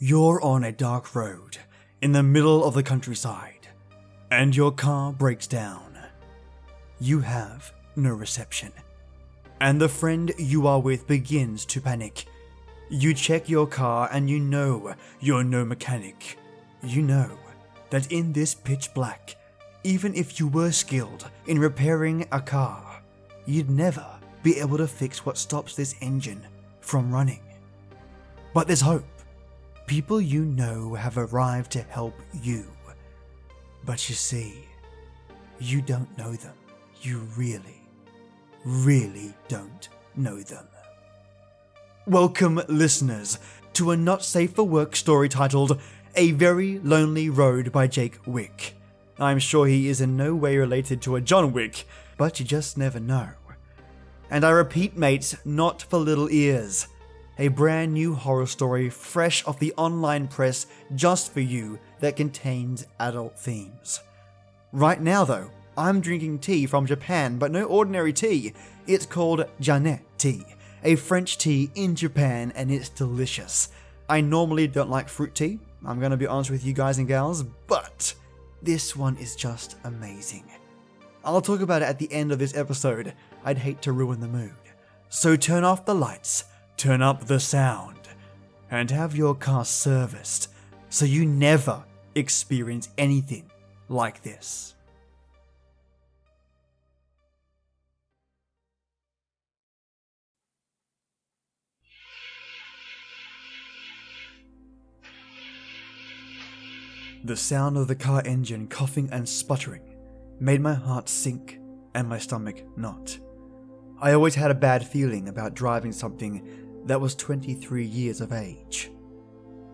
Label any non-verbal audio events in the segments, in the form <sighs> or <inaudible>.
You're on a dark road in the middle of the countryside, and your car breaks down. You have no reception, and the friend you are with begins to panic. You check your car and you know you're no mechanic. You know that in this pitch black, even if you were skilled in repairing a car, you'd never be able to fix what stops this engine from running. But there's hope. People you know have arrived to help you. But you see, you don't know them. You really, really don't know them. Welcome, listeners, to a not safe for work story titled A Very Lonely Road by Jake Wick. I'm sure he is in no way related to a John Wick, but you just never know. And I repeat, mates, not for little ears. A brand new horror story fresh off the online press just for you that contains adult themes. Right now, though, I'm drinking tea from Japan, but no ordinary tea. It's called Janat tea, a French tea in Japan, and it's delicious. I normally don't like fruit tea, I'm gonna be honest with you guys and gals, but this one is just amazing. I'll talk about it at the end of this episode. I'd hate to ruin the mood. So turn off the lights, turn up the sound, and have your car serviced so you never experience anything like this. The sound of the car engine coughing and sputtering made my heart sink and my stomach knot. I always had a bad feeling about driving something that was 23 years of age.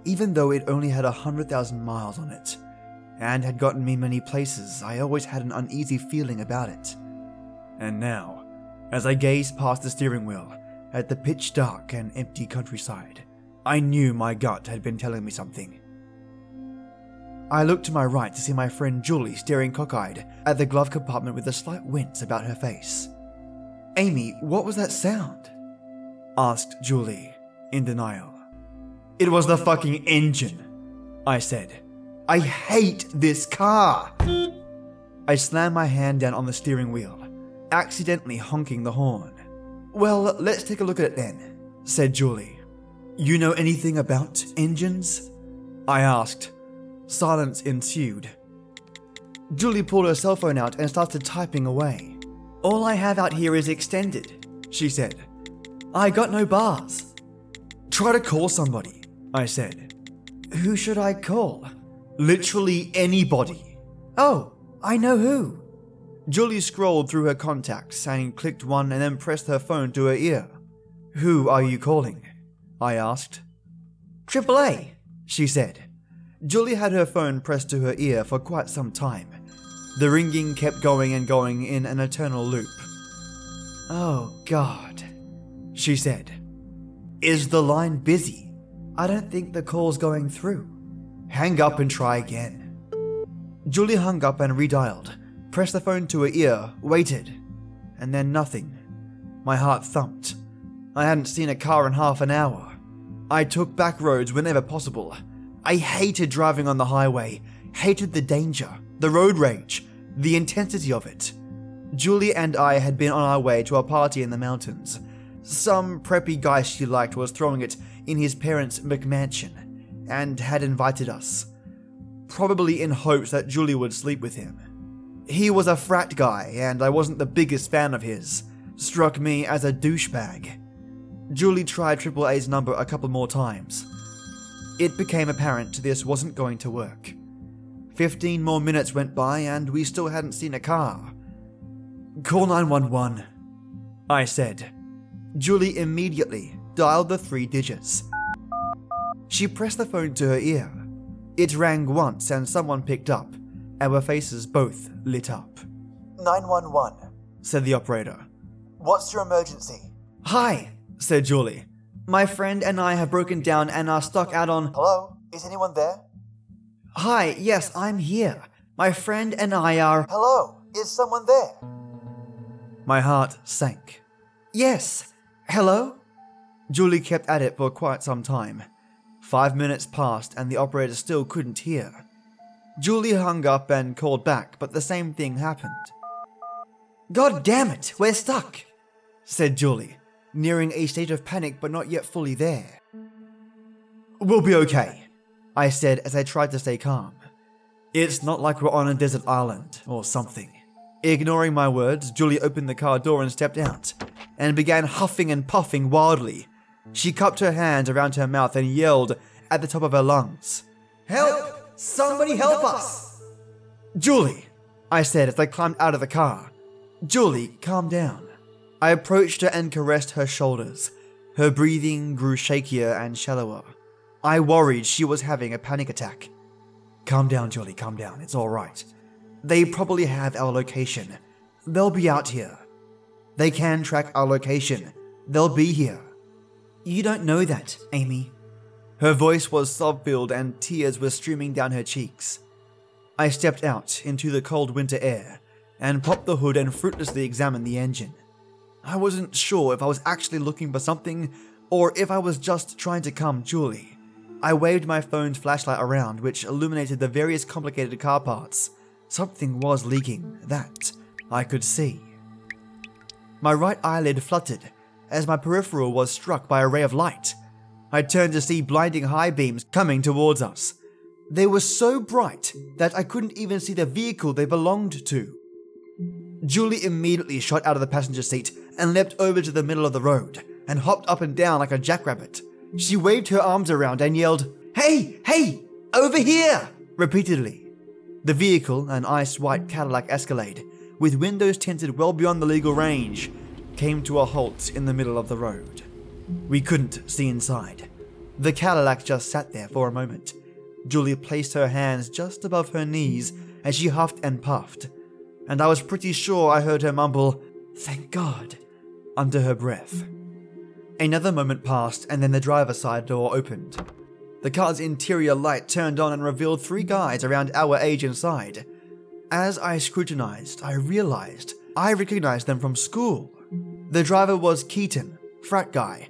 Even though it only had 100,000 miles on it and had gotten me many places, I always had an uneasy feeling about it. And now, as I gazed past the steering wheel at the pitch dark and empty countryside, I knew my gut had been telling me something. I looked to my right to see my friend Julie staring cockeyed at the glove compartment with a slight wince about her face. Amy, what was that sound? Asked Julie, in denial. It was the fucking engine, I said. I hate this car! I slammed my hand down on the steering wheel, accidentally honking the horn. Well, let's take a look at it then, said Julie. You know anything about engines? I asked, Silence ensued. Julie pulled her cell phone out and started typing away. All I have out here is extended, she said. I got no bars. Try to call somebody, I said. Who should I call? Literally anybody. Oh, I know who. Julie scrolled through her contacts and clicked one and then pressed her phone to her ear. Who are you calling? I asked. AAA, she said. Julie had her phone pressed to her ear for quite some time. The ringing kept going and going in an eternal loop. Oh, God, she said. Is the line busy? I don't think the call's going through. Hang up and try again. Julie hung up and redialed, pressed the phone to her ear, waited, and then nothing. My heart thumped. I hadn't seen a car in half an hour. I took back roads whenever possible I hated driving on the highway, hated the danger, the road rage, the intensity of it. Julie and I had been on our way to a party in the mountains. Some preppy guy she liked was throwing it in his parents' McMansion and had invited us, probably in hopes that Julie would sleep with him. He was a frat guy, and I wasn't the biggest fan of his. Struck me as a douchebag. Julie tried Triple A's number a couple more times, it became apparent this wasn't going to work. Fifteen more minutes went by and we still hadn't seen a car. Call 911, I said. Julie immediately dialed the three digits. She pressed the phone to her ear. It rang once and someone picked up. Our faces both lit up. 911, said the operator. What's your emergency? Hi, said Julie. My friend and I have broken down and are stuck out on. Hello? Is anyone there? Hi, yes, I'm here. My friend and I are. Hello? Is someone there? My heart sank. Yes. Hello? Julie kept at it for quite some time. Five minutes passed and the operator still couldn't hear. Julie hung up and called back, but the same thing happened. God damn it, we're stuck, said Julie, nearing a state of panic but not yet fully there. We'll be okay, I said as I tried to stay calm. It's not like we're on a desert island or something. Ignoring my words, Julie opened the car door and stepped out, and began huffing and puffing wildly. She cupped her hands around her mouth and yelled at the top of her lungs, Help! Somebody help us! Julie, I said as I climbed out of the car. Julie, calm down. I approached her and caressed her shoulders. Her breathing grew shakier and shallower. I worried she was having a panic attack. Calm down, Julie, calm down. It's all right. They probably have our location. They'll be out here. They can track our location. They'll be here. You don't know that, Amy. Her voice was sob filled and tears were streaming down her cheeks. I stepped out into the cold winter air and popped the hood and fruitlessly examined the engine. I wasn't sure if I was actually looking for something or if I was just trying to calm Julie. I waved my phone's flashlight around, which illuminated the various complicated car parts. Something was leaking, that I could see. My right eyelid fluttered as my peripheral was struck by a ray of light. I turned to see blinding high beams coming towards us. They were so bright that I couldn't even see the vehicle they belonged to. Julie immediately shot out of the passenger seat and leapt over to the middle of the road and hopped up and down like a jackrabbit. She waved her arms around and yelled, Hey, hey, over here! repeatedly. The vehicle, an ice white Cadillac Escalade, with windows tinted well beyond the legal range, came to a halt in the middle of the road. We couldn't see inside. The Cadillac just sat there for a moment. Julia placed her hands just above her knees as she huffed and puffed, and I was pretty sure I heard her mumble, Thank God, under her breath. Another moment passed, and then the driver's side door opened. The car's interior light turned on and revealed three guys around our age inside. As I scrutinized, I realized I recognized them from school. The driver was Keaton, frat guy.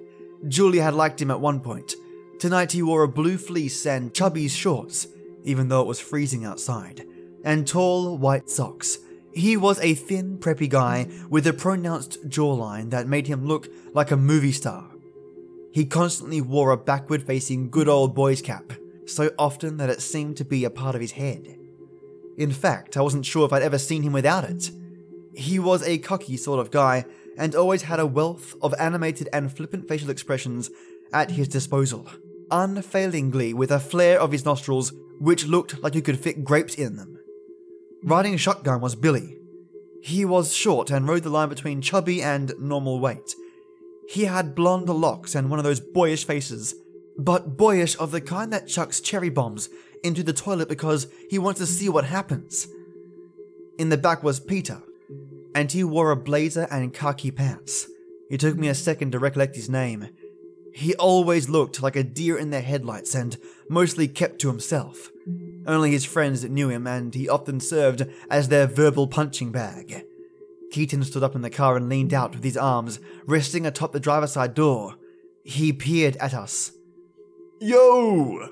Julie had liked him at one point. Tonight he wore a blue fleece and chubby shorts, even though it was freezing outside, and tall white socks. He was a thin, preppy guy with a pronounced jawline that made him look like a movie star. He constantly wore a backward facing good old boy's cap, so often that it seemed to be a part of his head. In fact, I wasn't sure if I'd ever seen him without it. He was a cocky sort of guy and always had a wealth of animated and flippant facial expressions at his disposal, unfailingly with a flare of his nostrils which looked like you could fit grapes in them. Riding shotgun was Billy. He was short and rode the line between chubby and normal weight. He had blonde locks and one of those boyish faces, but boyish of the kind that chucks cherry bombs into the toilet because he wants to see what happens. In the back was Peter, and he wore a blazer and khaki pants. It took me a second to recollect his name. He always looked like a deer in the headlights and mostly kept to himself. Only his friends knew him, and he often served as their verbal punching bag. Keaton stood up in the car and leaned out with his arms resting atop the driver's side door. He peered at us. Yo!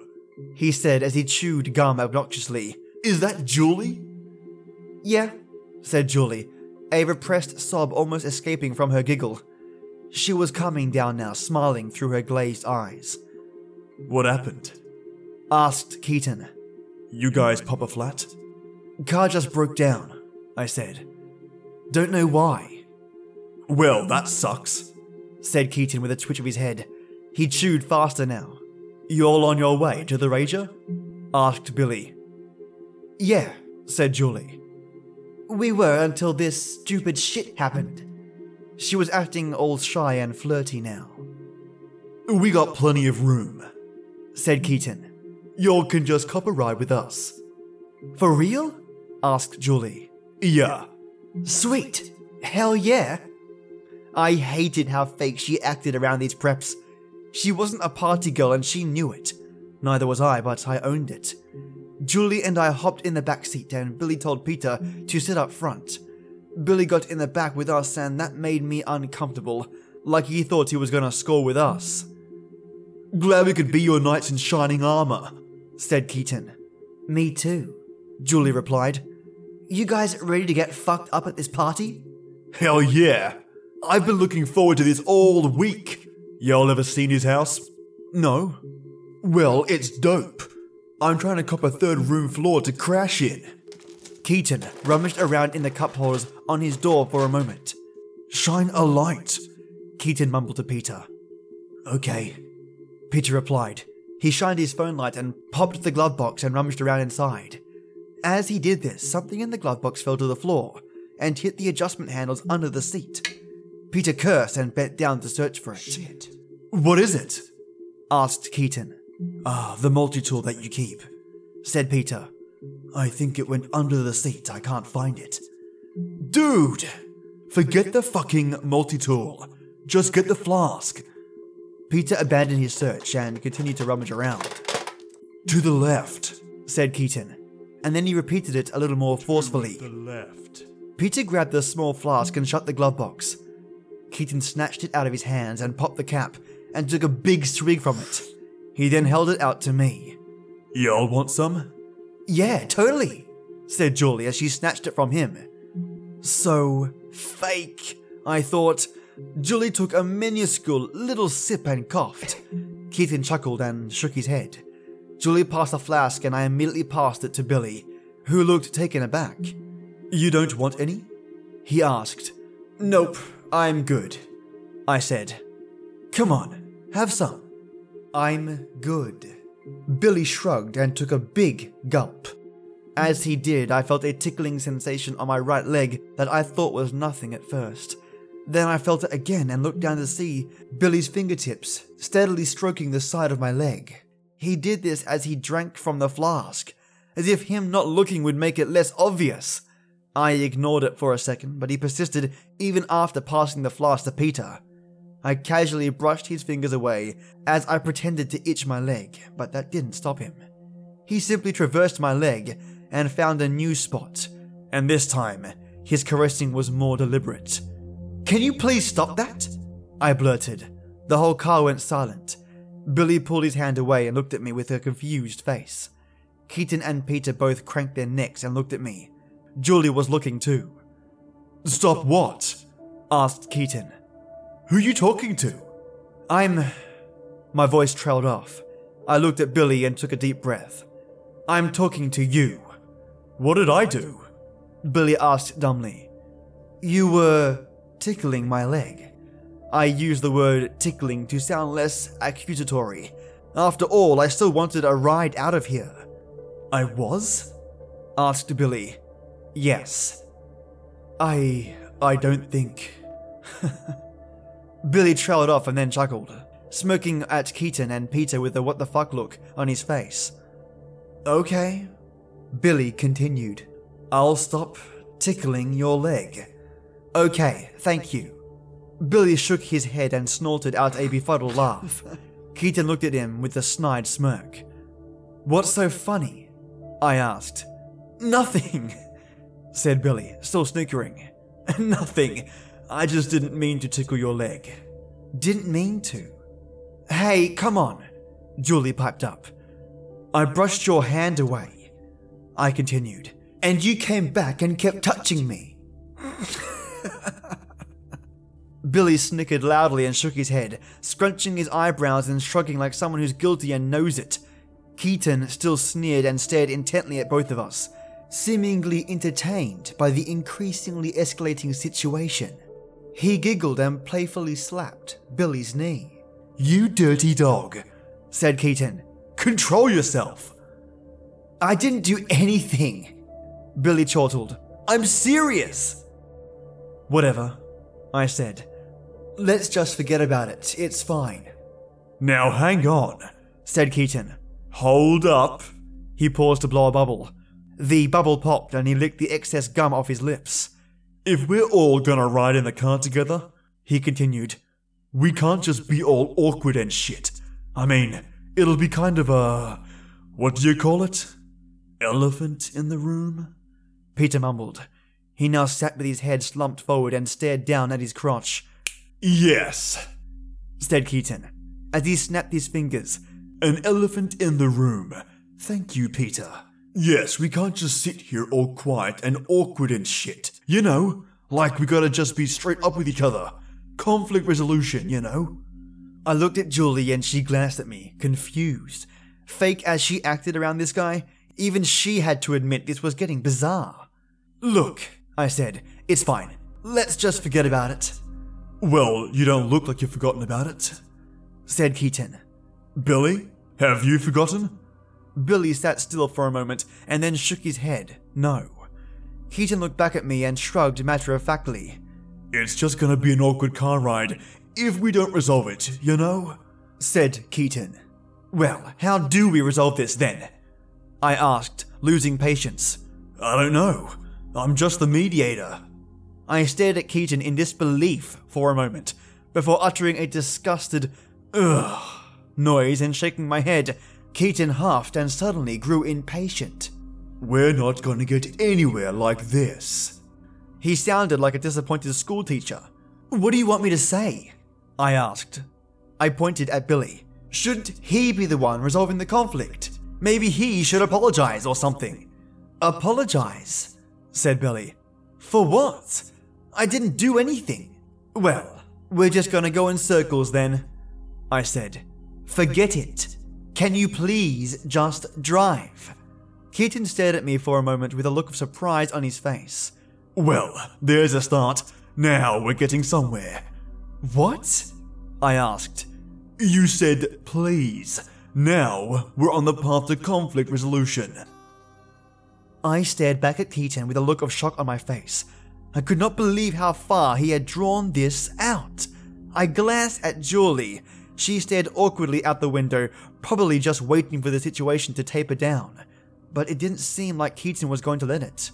He said as he chewed gum obnoxiously. Is that Julie? Yeah, said Julie, a repressed sob almost escaping from her giggle. She was coming down now, smiling through her glazed eyes. What happened? asked Keaton. You guys pop a flat? Car just broke down, I said. Don't know why. Well, that sucks, said Keaton with a twitch of his head. He chewed faster now. You all on your way to the Rager? asked Billy. Yeah, said Julie. We were until this stupid shit happened. She was acting all shy and flirty now. We got plenty of room, said Keaton. Y'all can just cop a ride with us. For real? asked Julie. Yeah. Sweet. Hell yeah. I hated how fake she acted around these preps. She wasn't a party girl and she knew it. Neither was I, but I owned it. Julie and I hopped in the back seat and Billy told Peter to sit up front. Billy got in the back with us and that made me uncomfortable, like he thought he was gonna score with us. Glad we could be your knights in shining armor, said Keaton. Me too, Julie replied. You guys ready to get fucked up at this party? Hell yeah! I've been looking forward to this all week. Y'all ever seen his house? No. Well, it's dope. I'm trying to cop a third room floor to crash in. Keaton rummaged around in the cup holders on his door for a moment. Shine a light, Keaton mumbled to Peter. Okay, Peter replied. He shined his phone light and popped the glove box and rummaged around inside. As he did this, something in the glove box fell to the floor and hit the adjustment handles under the seat. Peter cursed and bent down to search for it. Shit. What is it? asked Keaton. Ah, the multi tool that you keep, said Peter. I think it went under the seat. I can't find it. Dude! Forget the fucking multi tool. Just get the flask. Peter abandoned his search and continued to rummage around. To the left, said Keaton, and then he repeated it a little more forcefully. To the left. Peter grabbed the small flask and shut the glove box. Keaton snatched it out of his hands and popped the cap and took a big swig from it. He then held it out to me. Y'all want some? Yeah, totally, said Julie as she snatched it from him. So fake, I thought. Julie took a minuscule little sip and coughed. Keaton chuckled and shook his head. Julie passed the flask and I immediately passed it to Billy, who looked taken aback. You don't want any? He asked. Nope, I'm good. I said. Come on, have some. I'm good. Billy shrugged and took a big gulp. As he did, I felt a tickling sensation on my right leg that I thought was nothing at first. Then I felt it again and looked down to see Billy's fingertips steadily stroking the side of my leg. He did this as he drank from the flask, as if him not looking would make it less obvious. I ignored it for a second, but he persisted even after passing the flask to Peter. I casually brushed his fingers away as I pretended to itch my leg, but that didn't stop him. He simply traversed my leg and found a new spot, and this time his caressing was more deliberate. Can you please stop that? I blurted. The whole car went silent. Billy pulled his hand away and looked at me with a confused face. Keaton and Peter both cranked their necks and looked at me. Julie was looking too. Stop what? asked Keaton. Who are you talking to? I'm. My voice trailed off. I looked at Billy and took a deep breath. I'm talking to you. What did I do? Billy asked dumbly. You were tickling my leg. I used the word tickling to sound less accusatory. After all, I still wanted a ride out of here. I was? asked Billy. Yes. I. I don't think. <laughs> Billy trailed off and then chuckled, smirking at Keaton and Peter with a what the fuck look on his face. Okay, Billy continued. I'll stop tickling your leg. Okay, thank you. Billy shook his head and snorted out a befuddled <laughs> laugh. Keaton looked at him with a snide smirk. What's so funny? I asked. Nothing, <laughs> said Billy, still snickering. <laughs> Nothing. I just didn't mean to tickle your leg. Didn't mean to. Hey, come on, Julie piped up. I brushed your hand away, I continued, and you came back and kept touching me. <laughs> Billy snickered loudly and shook his head, scrunching his eyebrows and shrugging like someone who's guilty and knows it. Keaton still sneered and stared intently at both of us, seemingly entertained by the increasingly escalating situation. He giggled and playfully slapped Billy's knee. You dirty dog, said Keaton. Control yourself. I didn't do anything, Billy chortled. I'm serious. Whatever, I said. Let's just forget about it. It's fine. Now hang on, said Keaton. Hold up. He paused to blow a bubble. The bubble popped and he licked the excess gum off his lips. If we're all gonna ride in the car together, he continued, we can't just be all awkward and shit. I mean, it'll be kind of a. What do you call it? Elephant in the room? Peter mumbled. He now sat with his head slumped forward and stared down at his crotch. Yes, said Keaton. as he snapped his fingers. An elephant in the room. Thank you, Peter. Yes, we can't just sit here all quiet and awkward and shit. You know, like we gotta just be straight up with each other. Conflict resolution, you know? I looked at Julie and she glanced at me, confused. Fake as she acted around this guy, even she had to admit this was getting bizarre. Look, I said, it's fine. Let's just forget about it. Well, you don't look like you've forgotten about it, said Keaton. Billy, have you forgotten? Billy sat still for a moment and then shook his head. No. Keaton looked back at me and shrugged matter of factly. It's just gonna be an awkward car ride if we don't resolve it, you know? said Keaton. Well, how do we resolve this then? I asked, losing patience. I don't know. I'm just the mediator. I stared at Keaton in disbelief for a moment before uttering a disgusted ugh noise and shaking my head. Keaton huffed and suddenly grew impatient. We're not gonna get anywhere like this. He sounded like a disappointed schoolteacher. What do you want me to say? I asked. I pointed at Billy. Shouldn't he be the one resolving the conflict? Maybe he should apologize or something. Apologize? said Billy. For what? I didn't do anything. Well, we're just gonna go in circles then, I said. Forget it. Can you please just drive? Keaton stared at me for a moment with a look of surprise on his face. Well, there's a start. Now we're getting somewhere. What? I asked. You said please. Now we're on the path to conflict resolution. I stared back at Keaton with a look of shock on my face. I could not believe how far he had drawn this out. I glanced at Julie. She stared awkwardly out the window, probably just waiting for the situation to taper down. But it didn't seem like Keaton was going to let it.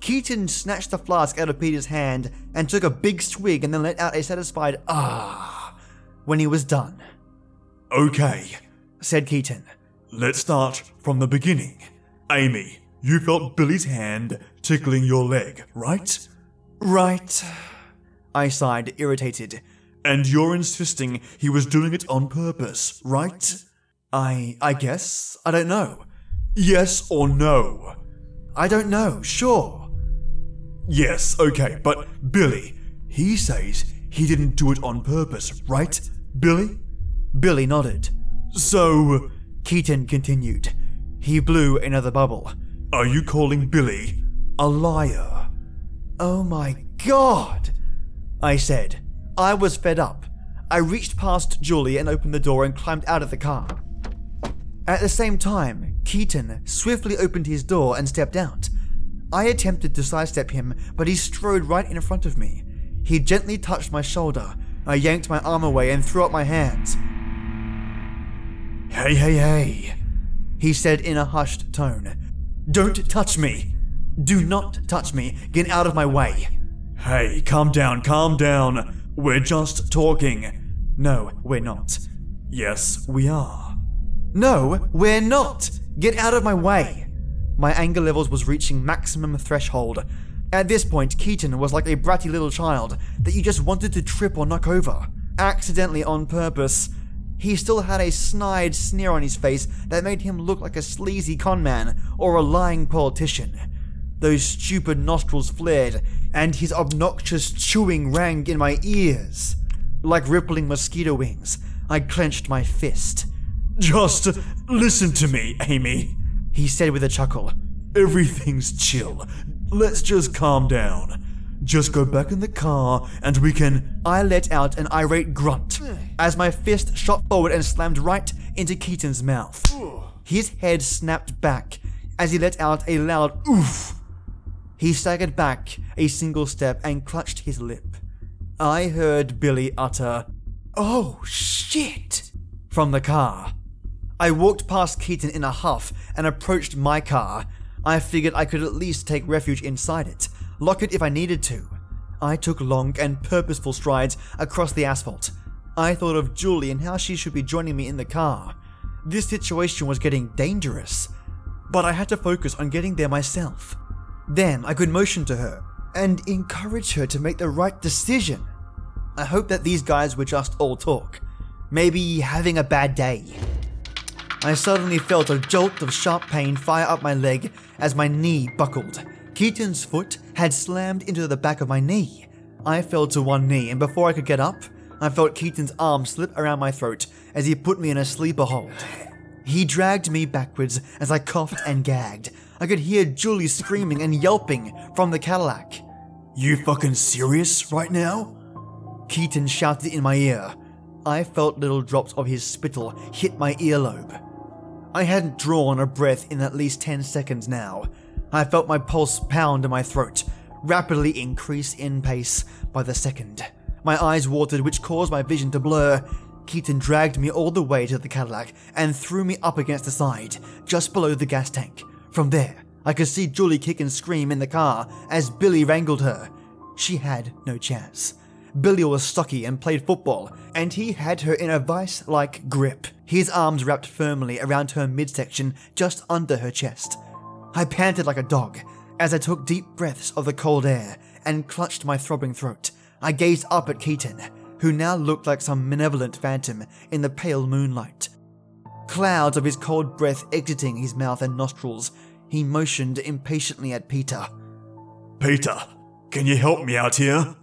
Keaton snatched the flask out of Peter's hand and took a big swig and then let out a satisfied ah when he was done. Okay, said Keaton. Let's start from the beginning. Amy, you felt Billy's hand tickling your leg, right? Right. I sighed, irritated. And you're insisting he was doing it on purpose, right? I I guess. I don't know. Yes or no? I don't know, sure. Yes, okay, but Billy, he says he didn't do it on purpose, right? Billy? Billy nodded. So, Keaton continued. He blew another bubble. Are you calling Billy a liar? Oh my god! I said. I was fed up. I reached past Julie and opened the door and climbed out of the car. At the same time, Keaton swiftly opened his door and stepped out. I attempted to sidestep him, but he strode right in front of me. He gently touched my shoulder. I yanked my arm away and threw up my hands. Hey, hey, hey, he said in a hushed tone. Don't touch me. Do not touch me. Get out of my way. Hey, calm down, calm down. We're just talking. No, we're not. Yes, we are. No, we're not. Get out of my way. My anger levels was reaching maximum threshold. At this point, Keaton was like a bratty little child that you just wanted to trip or knock over, accidentally on purpose. He still had a snide sneer on his face that made him look like a sleazy conman or a lying politician. Those stupid nostrils flared, and his obnoxious chewing rang in my ears. Like rippling mosquito wings, I clenched my fist. Just listen to me, Amy, he said with a chuckle. Everything's chill. Let's just calm down. Just go back in the car and we can. I let out an irate grunt as my fist shot forward and slammed right into Keaton's mouth. His head snapped back as he let out a loud oof. He staggered back a single step and clutched his lip. I heard Billy utter, Oh shit, from the car. I walked past Keaton in a huff and approached my car. I figured I could at least take refuge inside it, lock it if I needed to. I took long and purposeful strides across the asphalt. I thought of Julie and how she should be joining me in the car. This situation was getting dangerous, but I had to focus on getting there myself. Then I could motion to her and encourage her to make the right decision. I hope that these guys were just all talk. Maybe having a bad day. I suddenly felt a jolt of sharp pain fire up my leg as my knee buckled. Keaton's foot had slammed into the back of my knee. I fell to one knee, and before I could get up, I felt Keaton's arm slip around my throat as he put me in a sleeper hold. He dragged me backwards as I coughed and gagged. I could hear Julie screaming and yelping from the Cadillac. You fucking serious right now? Keaton shouted in my ear. I felt little drops of his spittle hit my earlobe. I hadn't drawn a breath in at least 10 seconds now. I felt my pulse pound in my throat, rapidly increase in pace by the second. My eyes watered, which caused my vision to blur. Keaton dragged me all the way to the Cadillac and threw me up against the side, just below the gas tank. From there, I could see Julie kick and scream in the car as Billy wrangled her. She had no chance. Billy was stocky and played football, and he had her in a vice like grip, his arms wrapped firmly around her midsection just under her chest. I panted like a dog as I took deep breaths of the cold air and clutched my throbbing throat. I gazed up at Keaton, who now looked like some malevolent phantom in the pale moonlight. Clouds of his cold breath exiting his mouth and nostrils, he motioned impatiently at Peter. Peter, can you help me out here?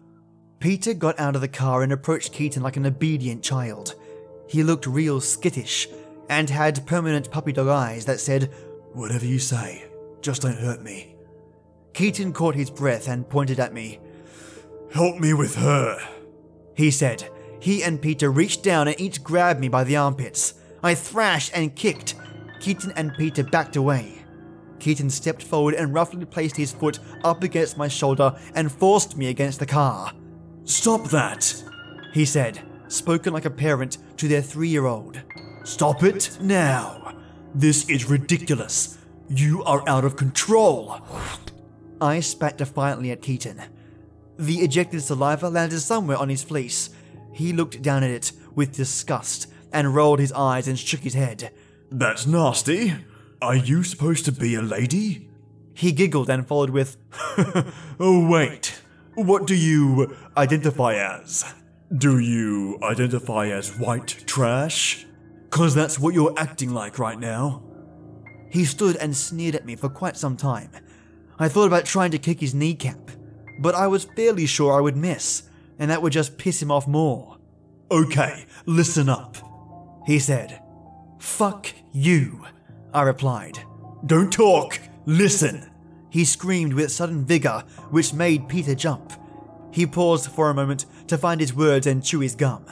Peter got out of the car and approached Keaton like an obedient child. He looked real skittish and had permanent puppy dog eyes that said, Whatever you say, just don't hurt me. Keaton caught his breath and pointed at me. Help me with her, he said. He and Peter reached down and each grabbed me by the armpits. I thrashed and kicked. Keaton and Peter backed away. Keaton stepped forward and roughly placed his foot up against my shoulder and forced me against the car. Stop that, he said, spoken like a parent to their three year old. Stop it now. This is ridiculous. You are out of control. I spat defiantly at Keaton. The ejected saliva landed somewhere on his fleece. He looked down at it with disgust and rolled his eyes and shook his head. That's nasty. Are you supposed to be a lady? He giggled and followed with, <laughs> Oh, wait. What do you identify as? Do you identify as white trash? Cause that's what you're acting like right now. He stood and sneered at me for quite some time. I thought about trying to kick his kneecap, but I was fairly sure I would miss, and that would just piss him off more. Okay, listen up, he said. Fuck you, I replied. Don't talk, listen, he screamed with sudden vigor, which made Peter jump. He paused for a moment to find his words and chew his gum.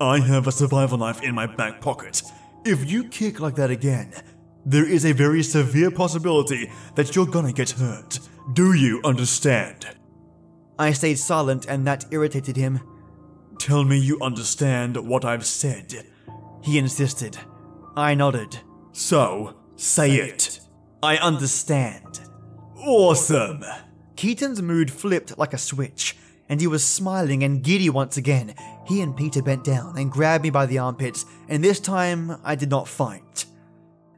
I have a survival knife in my back pocket. If you kick like that again, there is a very severe possibility that you're gonna get hurt. Do you understand? I stayed silent and that irritated him. Tell me you understand what I've said. He insisted. I nodded. So, say it. I understand. Awesome! Keaton's mood flipped like a switch, and he was smiling and giddy once again. He and Peter bent down and grabbed me by the armpits, and this time I did not fight.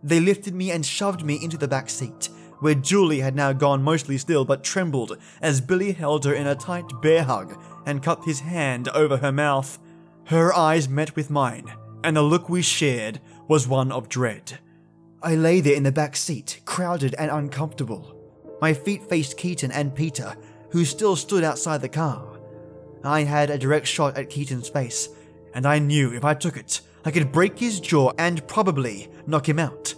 They lifted me and shoved me into the back seat, where Julie had now gone mostly still but trembled as Billy held her in a tight bear hug and cupped his hand over her mouth. Her eyes met with mine, and the look we shared was one of dread. I lay there in the back seat, crowded and uncomfortable. My feet faced Keaton and Peter, who still stood outside the car. I had a direct shot at Keaton's face, and I knew if I took it, I could break his jaw and probably knock him out.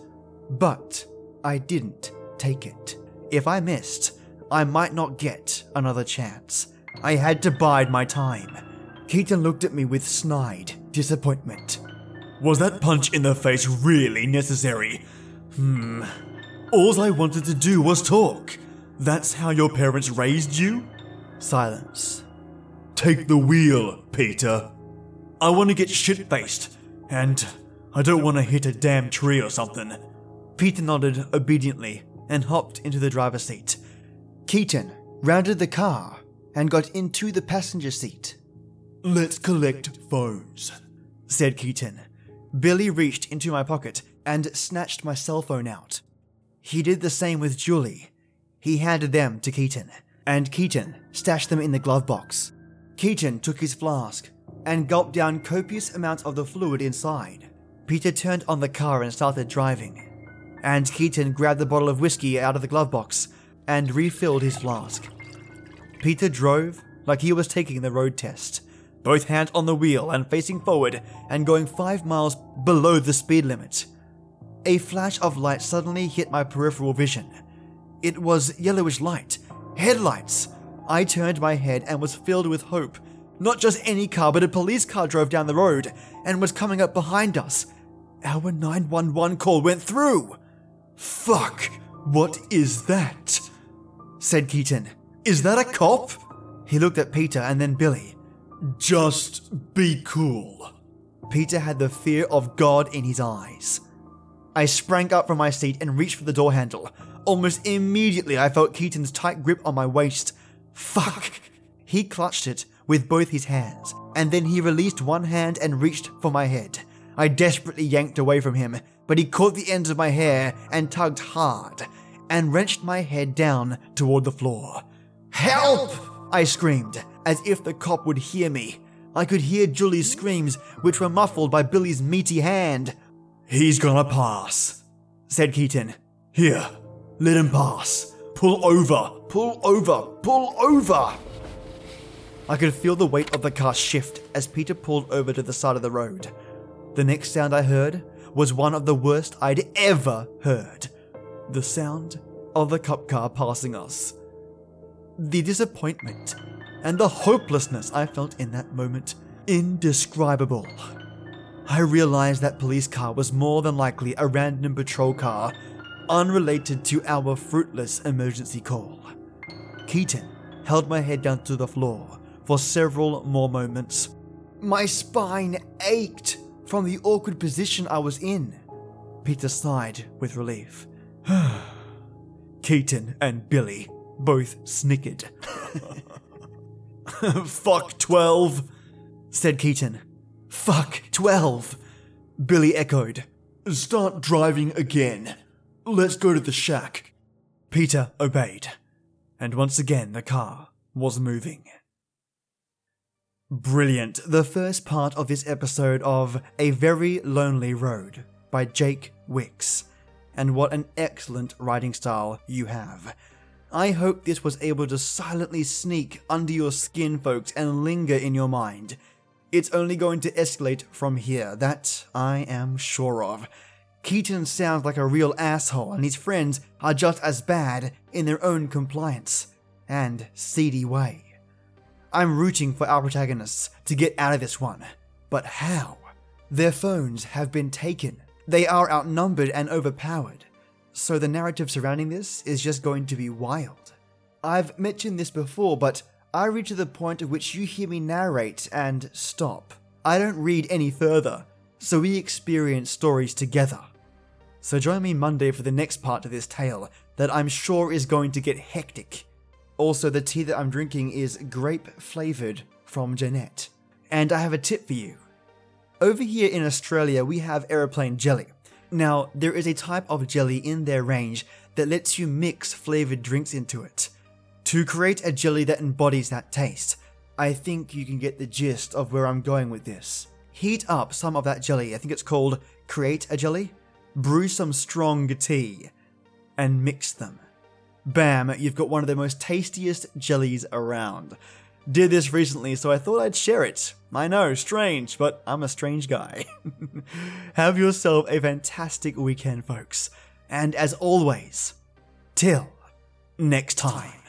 But I didn't take it. If I missed, I might not get another chance. I had to bide my time. Keaton looked at me with snide disappointment. Was that punch in the face really necessary? Hmm. All I wanted to do was talk. That's how your parents raised you? Silence. Take the wheel, Peter. I want to get shit faced, and I don't want to hit a damn tree or something. Peter nodded obediently and hopped into the driver's seat. Keaton rounded the car and got into the passenger seat. Let's collect phones, said Keaton. Billy reached into my pocket and snatched my cell phone out. He did the same with Julie. He handed them to Keaton, and Keaton stashed them in the glove box. Keaton took his flask, and gulped down copious amounts of the fluid inside. Peter turned on the car and started driving, and Keaton grabbed the bottle of whiskey out of the glove box and refilled his flask. Peter drove like he was taking the road test, both hands on the wheel and facing forward and going five miles below the speed limit. A flash of light suddenly hit my peripheral vision. It was yellowish light, headlights. I turned my head and was filled with hope. Not just any car, but a police car drove down the road and was coming up behind us. Our 911 call went through. Fuck, what is that? said Keaton. Is that a cop? He looked at Peter and then Billy. Just be cool. Peter had the fear of God in his eyes. I sprang up from my seat and reached for the door handle. Almost immediately, I felt Keaton's tight grip on my waist. Fuck! He clutched it with both his hands, and then he released one hand and reached for my head. I desperately yanked away from him, but he caught the ends of my hair and tugged hard, and wrenched my head down toward the floor. Help! I screamed, as if the cop would hear me. I could hear Julie's screams, which were muffled by Billy's meaty hand. He's gonna pass, said Keaton. Here, let him pass. Pull over, pull over, pull over. I could feel the weight of the car shift as Peter pulled over to the side of the road. The next sound I heard was one of the worst I'd ever heard the sound of the cop car passing us. The disappointment and the hopelessness I felt in that moment, indescribable. I realized that police car was more than likely a random patrol car, unrelated to our fruitless emergency call. Keaton held my head down to the floor for several more moments. My spine ached from the awkward position I was in. Peter sighed with relief. <sighs> Keaton and Billy both snickered. <laughs> Fuck 12, said Keaton. Fuck 12, Billy echoed. Start driving again. Let's go to the shack. Peter obeyed, and once again the car was moving. Brilliant. The first part of this episode of A Very Lonely Road by Jake Wicks. And what an excellent writing style you have. I hope this was able to silently sneak under your skin, folks, and linger in your mind. It's only going to escalate from here, that I am sure of. Keaton sounds like a real asshole, and his friends are just as bad in their own compliance and seedy way. I'm rooting for our protagonists to get out of this one. But how? Their phones have been taken. They are outnumbered and overpowered. So the narrative surrounding this is just going to be wild. I've mentioned this before, but I read to the point at which you hear me narrate and stop. I don't read any further, so we experience stories together. So join me Monday for the next part of this tale that I'm sure is going to get hectic. Also, the tea that I'm drinking is grape flavored from Janat. And I have a tip for you. Over here in Australia, we have aeroplane jelly. Now, there is a type of jelly in their range that lets you mix flavored drinks into it. To create a jelly that embodies that taste, I think you can get the gist of where I'm going with this. Heat up some of that jelly, I think it's called Create a Jelly. Brew some strong tea and mix them. Bam, you've got one of the most tastiest jellies around. Did this recently, so I thought I'd share it. I know, strange, but I'm a strange guy. <laughs> Have yourself a fantastic weekend, folks. And as always, till next time.